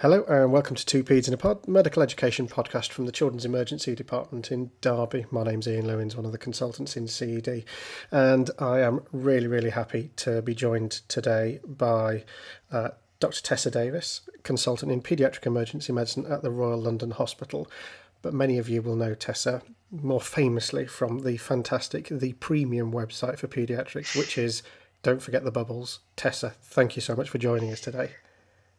Hello and welcome to Two Peds in a Pod, medical education podcast from the Children's Emergency Department in Derby. My name's Ian Lewins, one of the consultants in CED, and I am really, really happy to be joined today by uh, Dr. Tessa Davis, consultant in paediatric emergency medicine at the Royal London Hospital. But many of you will know Tessa more famously from the fantastic, the premium website for paediatrics, which is, don't forget the bubbles. Tessa, thank you so much for joining us today.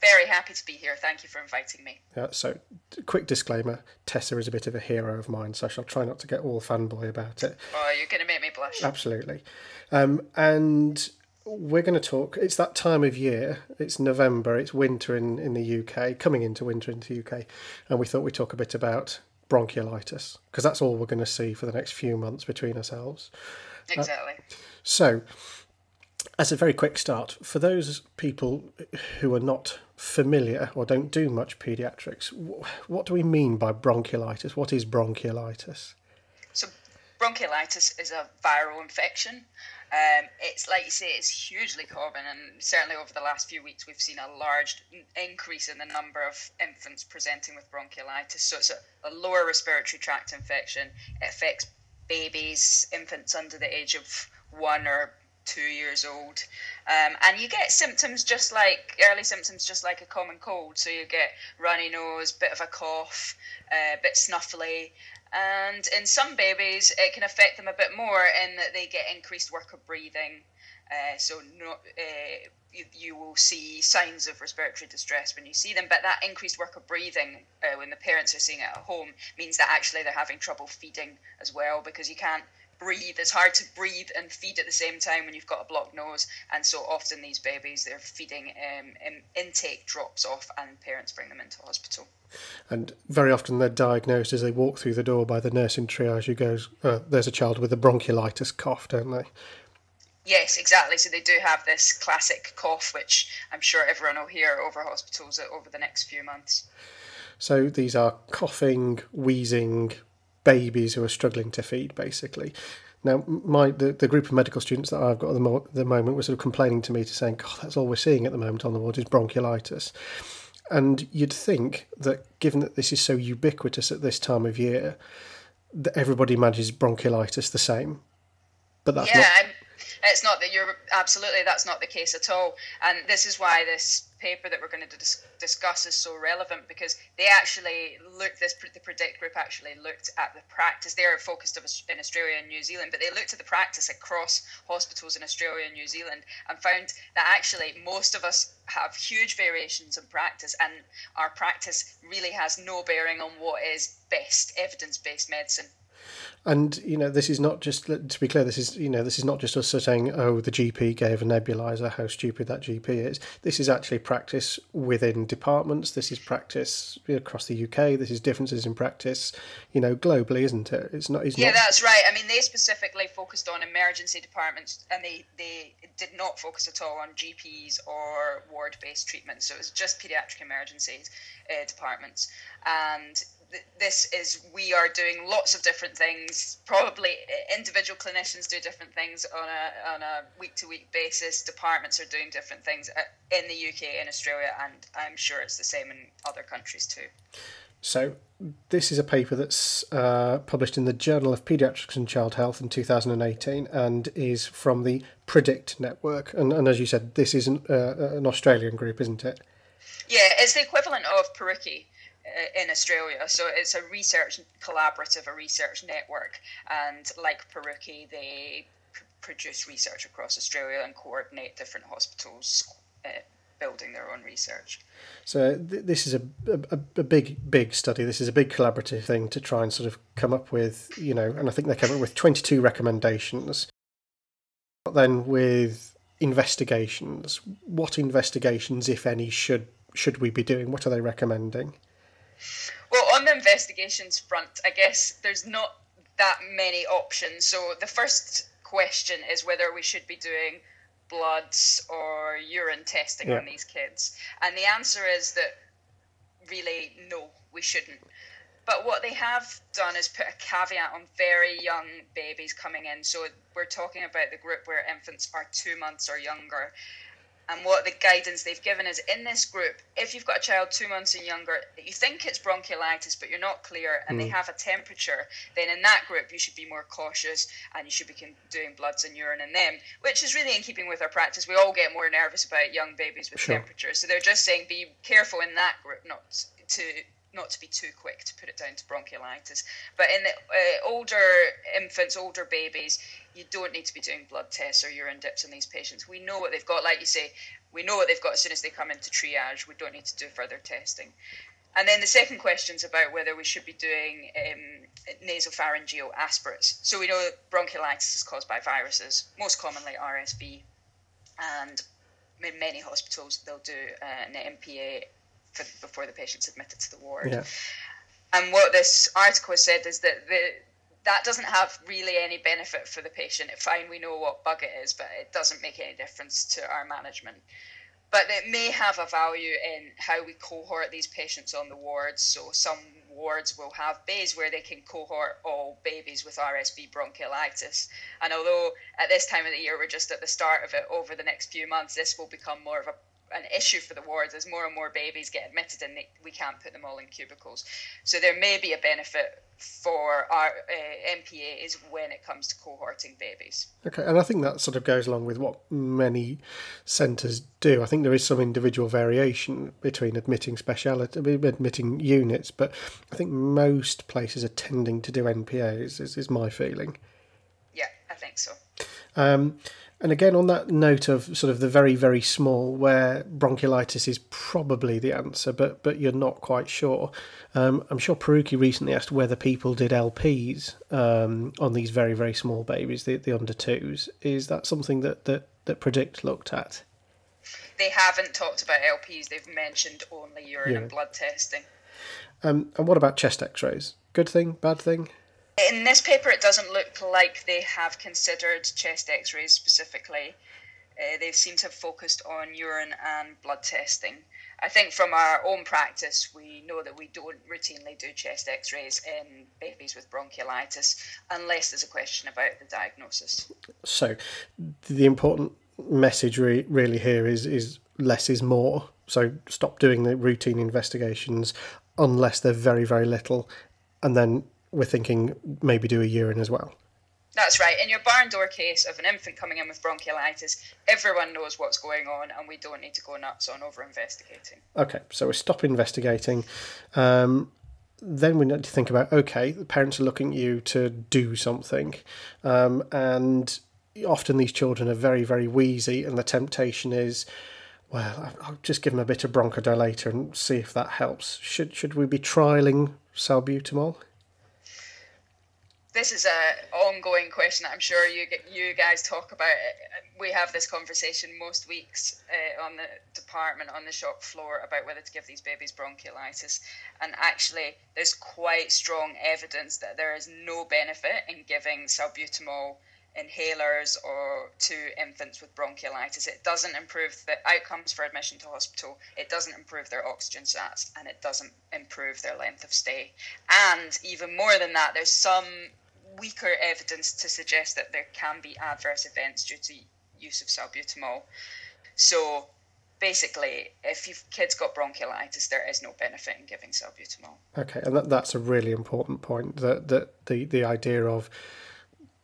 Very happy to be here. Thank you for inviting me. Uh, so, quick disclaimer Tessa is a bit of a hero of mine, so I shall try not to get all fanboy about it. Oh, you're going to make me blush. Absolutely. Um, and we're going to talk, it's that time of year, it's November, it's winter in, in the UK, coming into winter in the UK, and we thought we'd talk a bit about bronchiolitis, because that's all we're going to see for the next few months between ourselves. Exactly. Uh, so, as a very quick start, for those people who are not familiar or don't do much paediatrics, what do we mean by bronchiolitis? What is bronchiolitis? So, bronchiolitis is a viral infection. Um, it's like you say, it's hugely common, and certainly over the last few weeks, we've seen a large increase in the number of infants presenting with bronchiolitis. So, it's a, a lower respiratory tract infection. It affects babies, infants under the age of one or two years old. Um, and you get symptoms just like early symptoms, just like a common cold. So you get runny nose, bit of a cough, a uh, bit snuffly. And in some babies, it can affect them a bit more in that they get increased work of breathing. Uh, so no, uh, you, you, will see signs of respiratory distress when you see them, but that increased work of breathing uh, when the parents are seeing it at home means that actually they're having trouble feeding as well because you can't breathe. It's hard to breathe and feed at the same time when you've got a blocked nose. And so often these babies, their feeding um, intake drops off, and parents bring them into hospital. And very often they're diagnosed as they walk through the door by the nurse in triage who goes, uh, "There's a child with a bronchiolitis cough," don't they? Yes, exactly. So they do have this classic cough, which I'm sure everyone will hear over hospitals over the next few months. So these are coughing, wheezing, babies who are struggling to feed, basically. Now, my the, the group of medical students that I've got at the, mo- the moment were sort of complaining to me to saying, God, that's all we're seeing at the moment on the ward is bronchiolitis. And you'd think that given that this is so ubiquitous at this time of year, that everybody manages bronchiolitis the same. But that's yeah, not. It's not that you're absolutely that's not the case at all, and this is why this paper that we're going to dis- discuss is so relevant because they actually looked this the predict group actually looked at the practice they're focused in australia and new zealand but they looked at the practice across hospitals in australia and new zealand and found that actually most of us have huge variations in practice and our practice really has no bearing on what is best evidence-based medicine and you know, this is not just to be clear. This is you know, this is not just us saying, "Oh, the GP gave a nebulizer. How stupid that GP is." This is actually practice within departments. This is practice across the UK. This is differences in practice, you know, globally, isn't it? It's not. It's yeah, not... that's right. I mean, they specifically focused on emergency departments, and they they did not focus at all on GPs or ward-based treatment. So it was just paediatric emergencies uh, departments, and this is we are doing lots of different things. Probably individual clinicians do different things on a on a week to week basis. Departments are doing different things uh, in the UK, in Australia, and I'm sure it's the same in other countries too. So, this is a paper that's uh, published in the Journal of Pediatrics and Child Health in 2018 and is from the Predict Network. And, and as you said, this is an, uh, an Australian group, isn't it? Yeah, it's the equivalent of uh, in Australia. So it's a research collaborative, a research network, and like PERUKI, they pr- produce research across Australia and coordinate different hospitals. Uh, building their own research. So th- this is a, a, a big big study. This is a big collaborative thing to try and sort of come up with, you know, and I think they came up with 22 recommendations. But then with investigations, what investigations, if any, should should we be doing? What are they recommending? Well, on the investigations front, I guess there's not that many options. So the first question is whether we should be doing bloods or urine testing yeah. on these kids. And the answer is that really no, we shouldn't. But what they have done is put a caveat on very young babies coming in. So we're talking about the group where infants are two months or younger And what the guidance they've given is in this group, if you've got a child two months and younger that you think it's bronchiolitis, but you're not clear and mm. they have a temperature, then in that group you should be more cautious and you should be doing bloods and urine in them, which is really in keeping with our practice. We all get more nervous about young babies with sure. temperatures. So they're just saying be careful in that group not to not to be too quick to put it down to bronchiolitis. But in the uh, older infants, older babies, you don't need to be doing blood tests or urine dips on these patients. We know what they've got. Like you say, we know what they've got as soon as they come into triage. We don't need to do further testing. And then the second question is about whether we should be doing um, nasopharyngeal aspirates. So we know bronchiolitis is caused by viruses, most commonly RSV, and in many hospitals they'll do uh, an NPA for, before the patient's admitted to the ward. Yeah. And what this article said is that the that doesn't have really any benefit for the patient. Fine, we know what bug it is, but it doesn't make any difference to our management. But it may have a value in how we cohort these patients on the wards. So some wards will have bays where they can cohort all babies with RSV bronchiolitis. And although at this time of the year we're just at the start of it, over the next few months this will become more of a an issue for the wards as more and more babies get admitted and they, we can't put them all in cubicles. So there may be a benefit for our uh, NPAs when it comes to cohorting babies. Okay, and I think that sort of goes along with what many centres do. I think there is some individual variation between admitting speciality, admitting units, but I think most places are tending to do NPAs. Is, is my feeling. Yeah, I think so. Um, and again, on that note of sort of the very, very small, where bronchiolitis is probably the answer, but but you're not quite sure. Um, I'm sure PERUKI recently asked whether people did LPs um, on these very, very small babies, the, the under twos. Is that something that, that, that Predict looked at? They haven't talked about LPs, they've mentioned only urine yeah. and blood testing. Um, and what about chest x rays? Good thing, bad thing? In this paper, it doesn't look like they have considered chest x rays specifically. Uh, they seem to have focused on urine and blood testing. I think from our own practice, we know that we don't routinely do chest x rays in babies with bronchiolitis unless there's a question about the diagnosis. So, the important message re- really here is, is less is more. So, stop doing the routine investigations unless they're very, very little, and then we're thinking maybe do a urine as well. That's right. In your barn door case of an infant coming in with bronchiolitis, everyone knows what's going on, and we don't need to go nuts on over investigating. Okay, so we stop investigating. Um, then we need to think about okay, the parents are looking at you to do something, um, and often these children are very, very wheezy, and the temptation is, well, I'll just give them a bit of bronchodilator and see if that helps. Should should we be trialing salbutamol? This is a ongoing question. I'm sure you you guys talk about it. We have this conversation most weeks uh, on the department on the shop floor about whether to give these babies bronchiolitis, and actually, there's quite strong evidence that there is no benefit in giving salbutamol inhalers or to infants with bronchiolitis. It doesn't improve the outcomes for admission to hospital. It doesn't improve their oxygen sats, and it doesn't improve their length of stay. And even more than that, there's some weaker evidence to suggest that there can be adverse events due to use of salbutamol. So basically, if your kid's got bronchiolitis, there is no benefit in giving salbutamol. Okay, and that, that's a really important point. That that the the idea of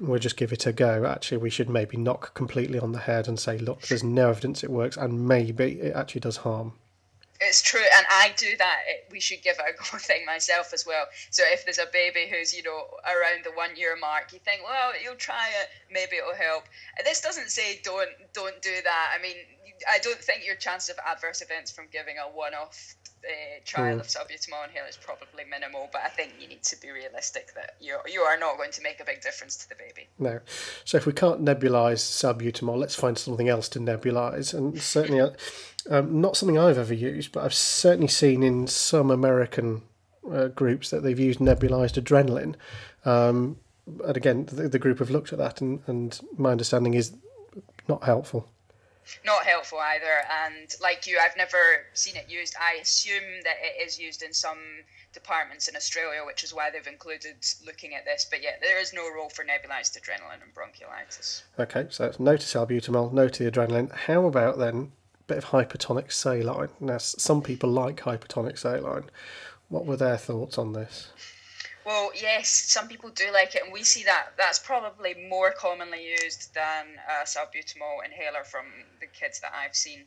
we'll just give it a go. Actually, we should maybe knock completely on the head and say, look, there's no evidence it works, and maybe it actually does harm. It's true, and I do that. We should give it a go thing myself as well. So if there's a baby who's you know around the one year mark, you think, well, you'll try it, maybe it'll help. This doesn't say don't don't do that. I mean, I don't think your chance of adverse events from giving a one off uh, trial mm. of salbutamol inhaler is probably minimal, but I think you need to be realistic that you you are not going to make a big difference to the baby. No. So if we can't nebulize salbutamol, let's find something else to nebulize. And certainly, uh, um, not something I've ever used, but I've certainly seen in some American uh, groups that they've used nebulized adrenaline. Um, and again, the, the group have looked at that, and, and my understanding is not helpful not helpful either. And like you, I've never seen it used. I assume that it is used in some departments in Australia, which is why they've included looking at this. But yeah, there is no role for nebulized adrenaline and bronchiolitis. Okay, so it's no to salbutamol, no to the adrenaline. How about then a bit of hypertonic saline. Now, some people like hypertonic saline. What were their thoughts on this? Well, yes, some people do like it, and we see that that's probably more commonly used than a salbutamol inhaler from the kids that I've seen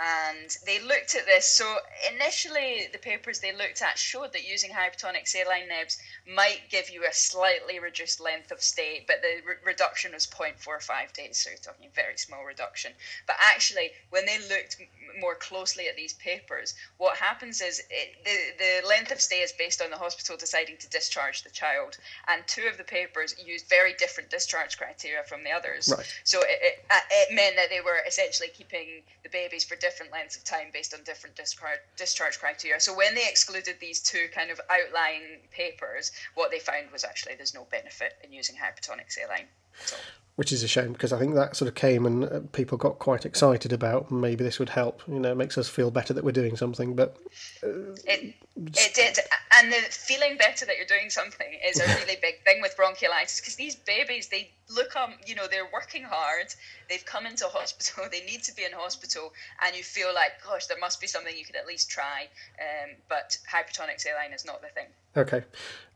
and they looked at this. So initially, the papers they looked at showed that using hypertonic saline nebs might give you a slightly reduced length of stay, but the re- reduction was 0.45 days, so you're talking very small reduction. But actually, when they looked more closely at these papers, what happens is it, the, the length of stay is based on the hospital deciding to discharge the child. And two of the papers used very different discharge criteria from the others. Right. So it, it, uh, it meant that they were essentially keeping the babies for different lengths of time based on different discharge, discharge criteria. So when they excluded these two kind of outlying papers, what they found was actually there's no benefit in using hypertonic saline at all which is a shame because I think that sort of came and uh, people got quite excited about maybe this would help. You know, it makes us feel better that we're doing something. But uh, it it did, and the feeling better that you're doing something is a really big thing with bronchiolitis because these babies they look um you know they're working hard, they've come into hospital, they need to be in hospital, and you feel like gosh there must be something you could at least try. Um, but hypertonic saline is not the thing. Okay,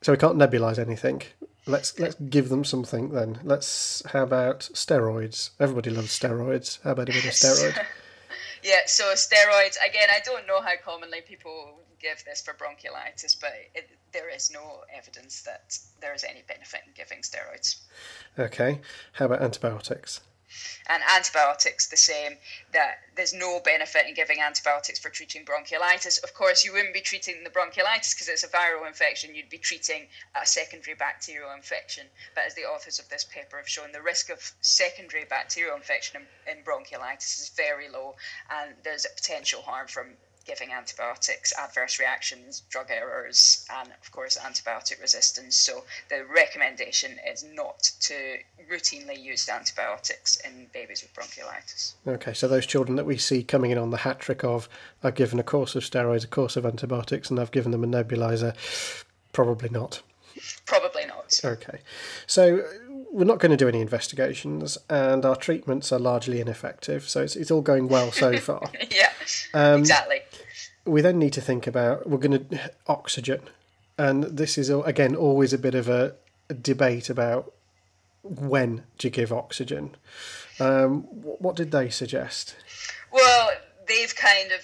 so we can't nebulize anything. Let's let's give them something then. Let's how about steroids? Everybody loves steroids. How about a bit of steroid? yeah, so steroids again. I don't know how commonly people give this for bronchiolitis, but it, there is no evidence that there is any benefit in giving steroids. Okay, how about antibiotics? And antibiotics, the same, that there's no benefit in giving antibiotics for treating bronchiolitis. Of course, you wouldn't be treating the bronchiolitis because it's a viral infection, you'd be treating a secondary bacterial infection. But as the authors of this paper have shown, the risk of secondary bacterial infection in, in bronchiolitis is very low, and there's a potential harm from giving antibiotics, adverse reactions, drug errors, and of course antibiotic resistance. So the recommendation is not to routinely use antibiotics in babies with bronchiolitis. Okay, so those children that we see coming in on the hat trick of I've given a course of steroids, a course of antibiotics, and I've given them a nebulizer, probably not. Probably not. Okay, so we're not going to do any investigations, and our treatments are largely ineffective. So it's, it's all going well so far. yeah, um, exactly. We then need to think about we're going to oxygen, and this is again always a bit of a, a debate about when to give oxygen. Um, what did they suggest? Well, they've kind of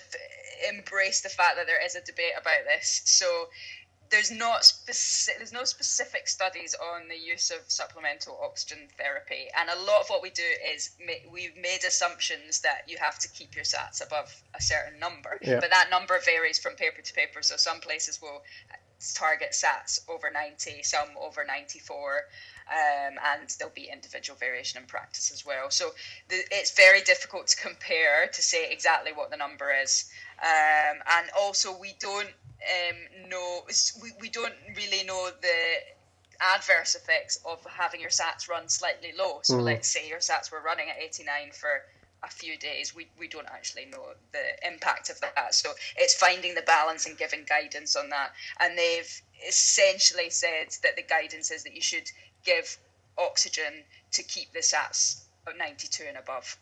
embraced the fact that there is a debate about this. So there's not specific there's no specific studies on the use of supplemental oxygen therapy and a lot of what we do is ma- we've made assumptions that you have to keep your sats above a certain number yeah. but that number varies from paper to paper so some places will target sats over 90 some over 94 um, and there'll be individual variation in practice as well so the, it's very difficult to compare to say exactly what the number is um, and also we don't um, know we, we don't really know the adverse effects of having your sats run slightly low. So mm. let's say your sats were running at 89 for a few days, we, we don't actually know the impact of that. So it's finding the balance and giving guidance on that. And they've essentially said that the guidance is that you should give oxygen to keep the SATs at 92 and above.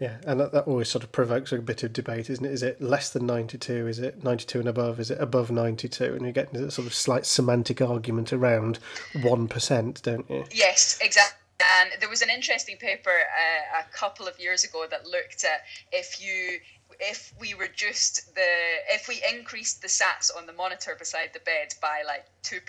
Yeah, and that, that always sort of provokes a bit of debate, isn't it? Is it less than 92? Is it 92 and above? Is it above 92? And you get into sort of slight semantic argument around 1%, don't you? Yes, exactly. And there was an interesting paper uh, a couple of years ago that looked at if you if we reduced the if we increased the sats on the monitor beside the bed by like 2%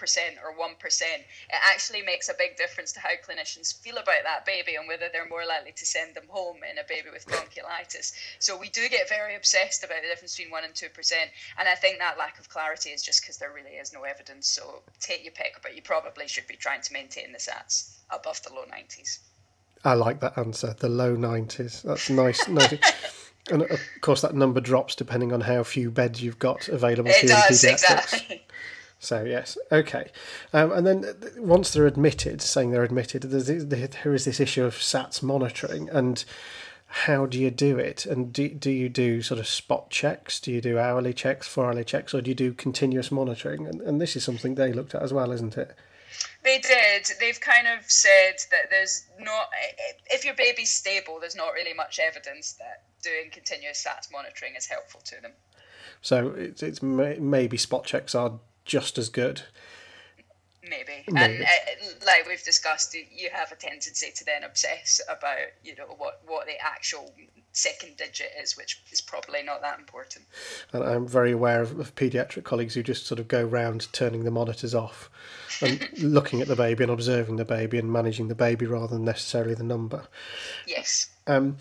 or 1% it actually makes a big difference to how clinicians feel about that baby and whether they're more likely to send them home in a baby with bronchiolitis so we do get very obsessed about the difference between 1 and 2% and i think that lack of clarity is just because there really is no evidence so take your pick but you probably should be trying to maintain the sats above the low 90s I like that answer. The low nineties. That's nice. nice. And of course, that number drops depending on how few beds you've got available it to you does, in pediatrics. Exactly. So yes, okay, um, and then once they're admitted, saying they're admitted, there is this issue of SATs monitoring, and how do you do it? And do do you do sort of spot checks? Do you do hourly checks, four hourly checks, or do you do continuous monitoring? And and this is something they looked at as well, isn't it? They did. They've kind of said that there's not, if your baby's stable, there's not really much evidence that doing continuous SATs monitoring is helpful to them. So it's, it's maybe spot checks are just as good. Maybe. maybe. and uh, like we've discussed, you have a tendency to then obsess about you know what what the actual second digit is, which is probably not that important. And I'm very aware of, of paediatric colleagues who just sort of go round turning the monitors off and looking at the baby and observing the baby and managing the baby rather than necessarily the number. Yes. Um,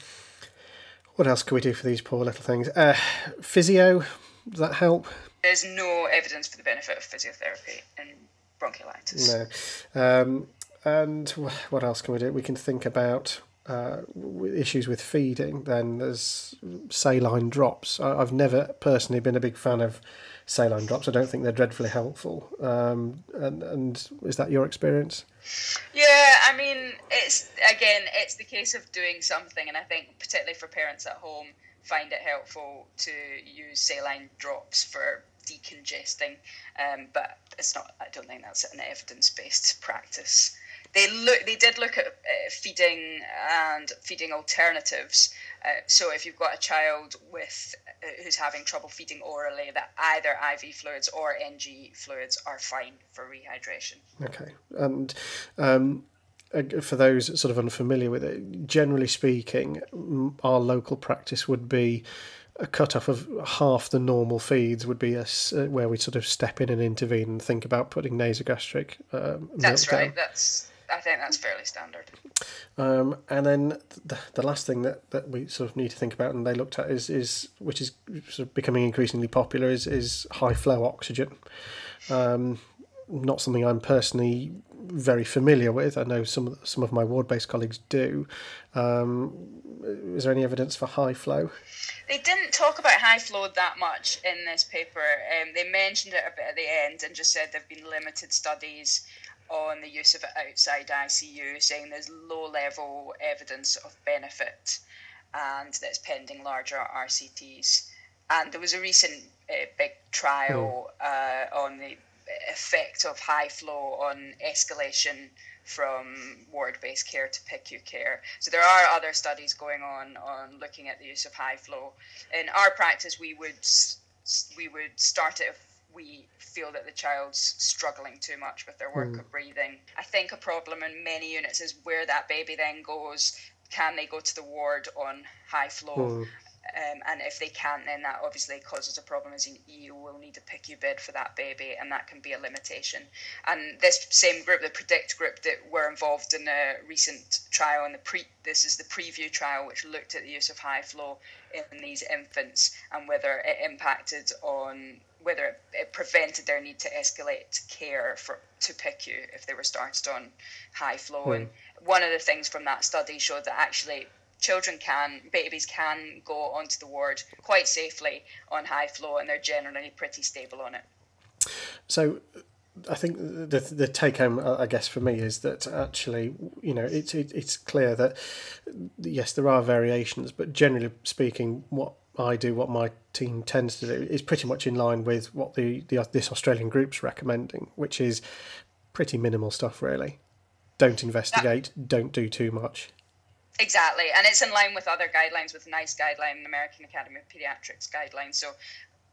what else can we do for these poor little things? Uh, physio, does that help? There's no evidence for the benefit of physiotherapy in bronchiolitis. No. Um, and what else can we do? We can think about uh, issues with feeding, then there's saline drops. I, have never personally been a big fan of saline drops. I don't think they're dreadfully helpful. Um, and, and is that your experience? Yeah, I mean, it's again, it's the case of doing something, and I think particularly for parents at home, find it helpful to use saline drops for decongesting. Um, but it's not. I don't think that's an evidence-based practice they look they did look at uh, feeding and feeding alternatives. Uh, so if you've got a child with who's having trouble feeding orally, that either IV fluids or NG fluids are fine for rehydration. Okay, and. Um, for those sort of unfamiliar with it, generally speaking, our local practice would be a cut off of half the normal feeds would be a, uh, where we sort of step in and intervene and think about putting nasogastric. Um, that's right. Down. That's I think that's fairly standard. Um, and then the, the last thing that, that we sort of need to think about, and they looked at, is is which is sort of becoming increasingly popular, is is high flow oxygen. Um, not something I'm personally very familiar with. I know some of some of my ward based colleagues do. Um, is there any evidence for high flow? They didn't talk about high flow that much in this paper. Um, they mentioned it a bit at the end and just said there have been limited studies on the use of it outside ICU, saying there's low level evidence of benefit and that it's pending larger RCTs. And there was a recent uh, big trial hmm. uh, on the effect of high flow on escalation from ward-based care to PICU care. So there are other studies going on on looking at the use of high flow. In our practice, we would we would start it we feel that the child's struggling too much with their work mm. of breathing. I think a problem in many units is where that baby then goes. Can they go to the ward on high flow? Mm. Um, and if they can't, then that obviously causes a problem as you will need a PICU bed for that baby, and that can be a limitation. And this same group, the Predict group that were involved in a recent trial, and the pre this is the preview trial, which looked at the use of high flow in these infants and whether it impacted on whether it, it, prevented their need to escalate care for to PICU if they were started on high flow. Hmm. And one of the things from that study showed that actually children can, babies can go onto the ward quite safely on high flow, and they're generally pretty stable on it. So. I think the the take home, I guess, for me is that actually, you know, it's it, it's clear that yes, there are variations, but generally speaking, what I do, what my team tends to do, is pretty much in line with what the, the this Australian group's recommending, which is pretty minimal stuff, really. Don't investigate, don't do too much. Exactly, and it's in line with other guidelines, with NICE guideline, and American Academy of Pediatrics guidelines. So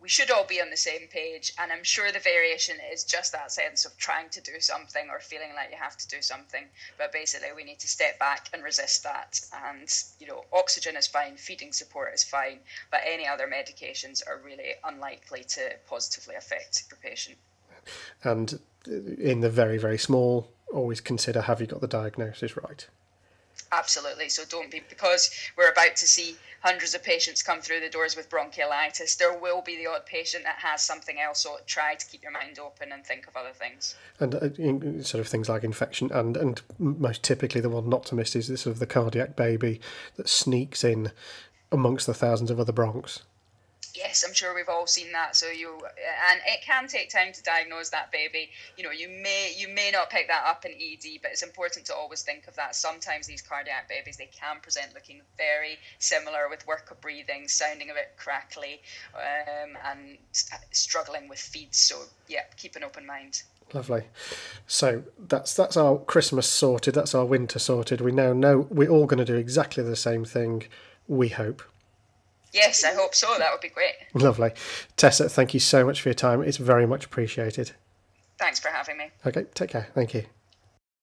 we should all be on the same page and i'm sure the variation is just that sense of trying to do something or feeling like you have to do something. But basically we need to step back and resist that. And you know oxygen is fine feeding support is fine but any other medications are really unlikely to positively affect your patient. And in the very very small always consider have you got the diagnosis right Absolutely. So don't be because we're about to see hundreds of patients come through the doors with bronchiolitis. There will be the odd patient that has something else. So try to keep your mind open and think of other things. And uh, sort of things like infection, and and most typically the one not to miss is sort of the cardiac baby that sneaks in amongst the thousands of other bronchs yes, I'm sure we've all seen that. So you and it can take time to diagnose that baby. You know, you may you may not pick that up in ED, but it's important to always think of that. Sometimes these cardiac babies they can present looking very similar with work of breathing, sounding a bit crackly, um, and struggling with feeds. So yeah, keep an open mind. Lovely. So that's that's our Christmas sorted. That's our winter sorted. We now know we're all going to do exactly the same thing. We hope. Yes, I hope so. That would be great. Lovely, Tessa. Thank you so much for your time. It's very much appreciated. Thanks for having me. Okay, take care. Thank you.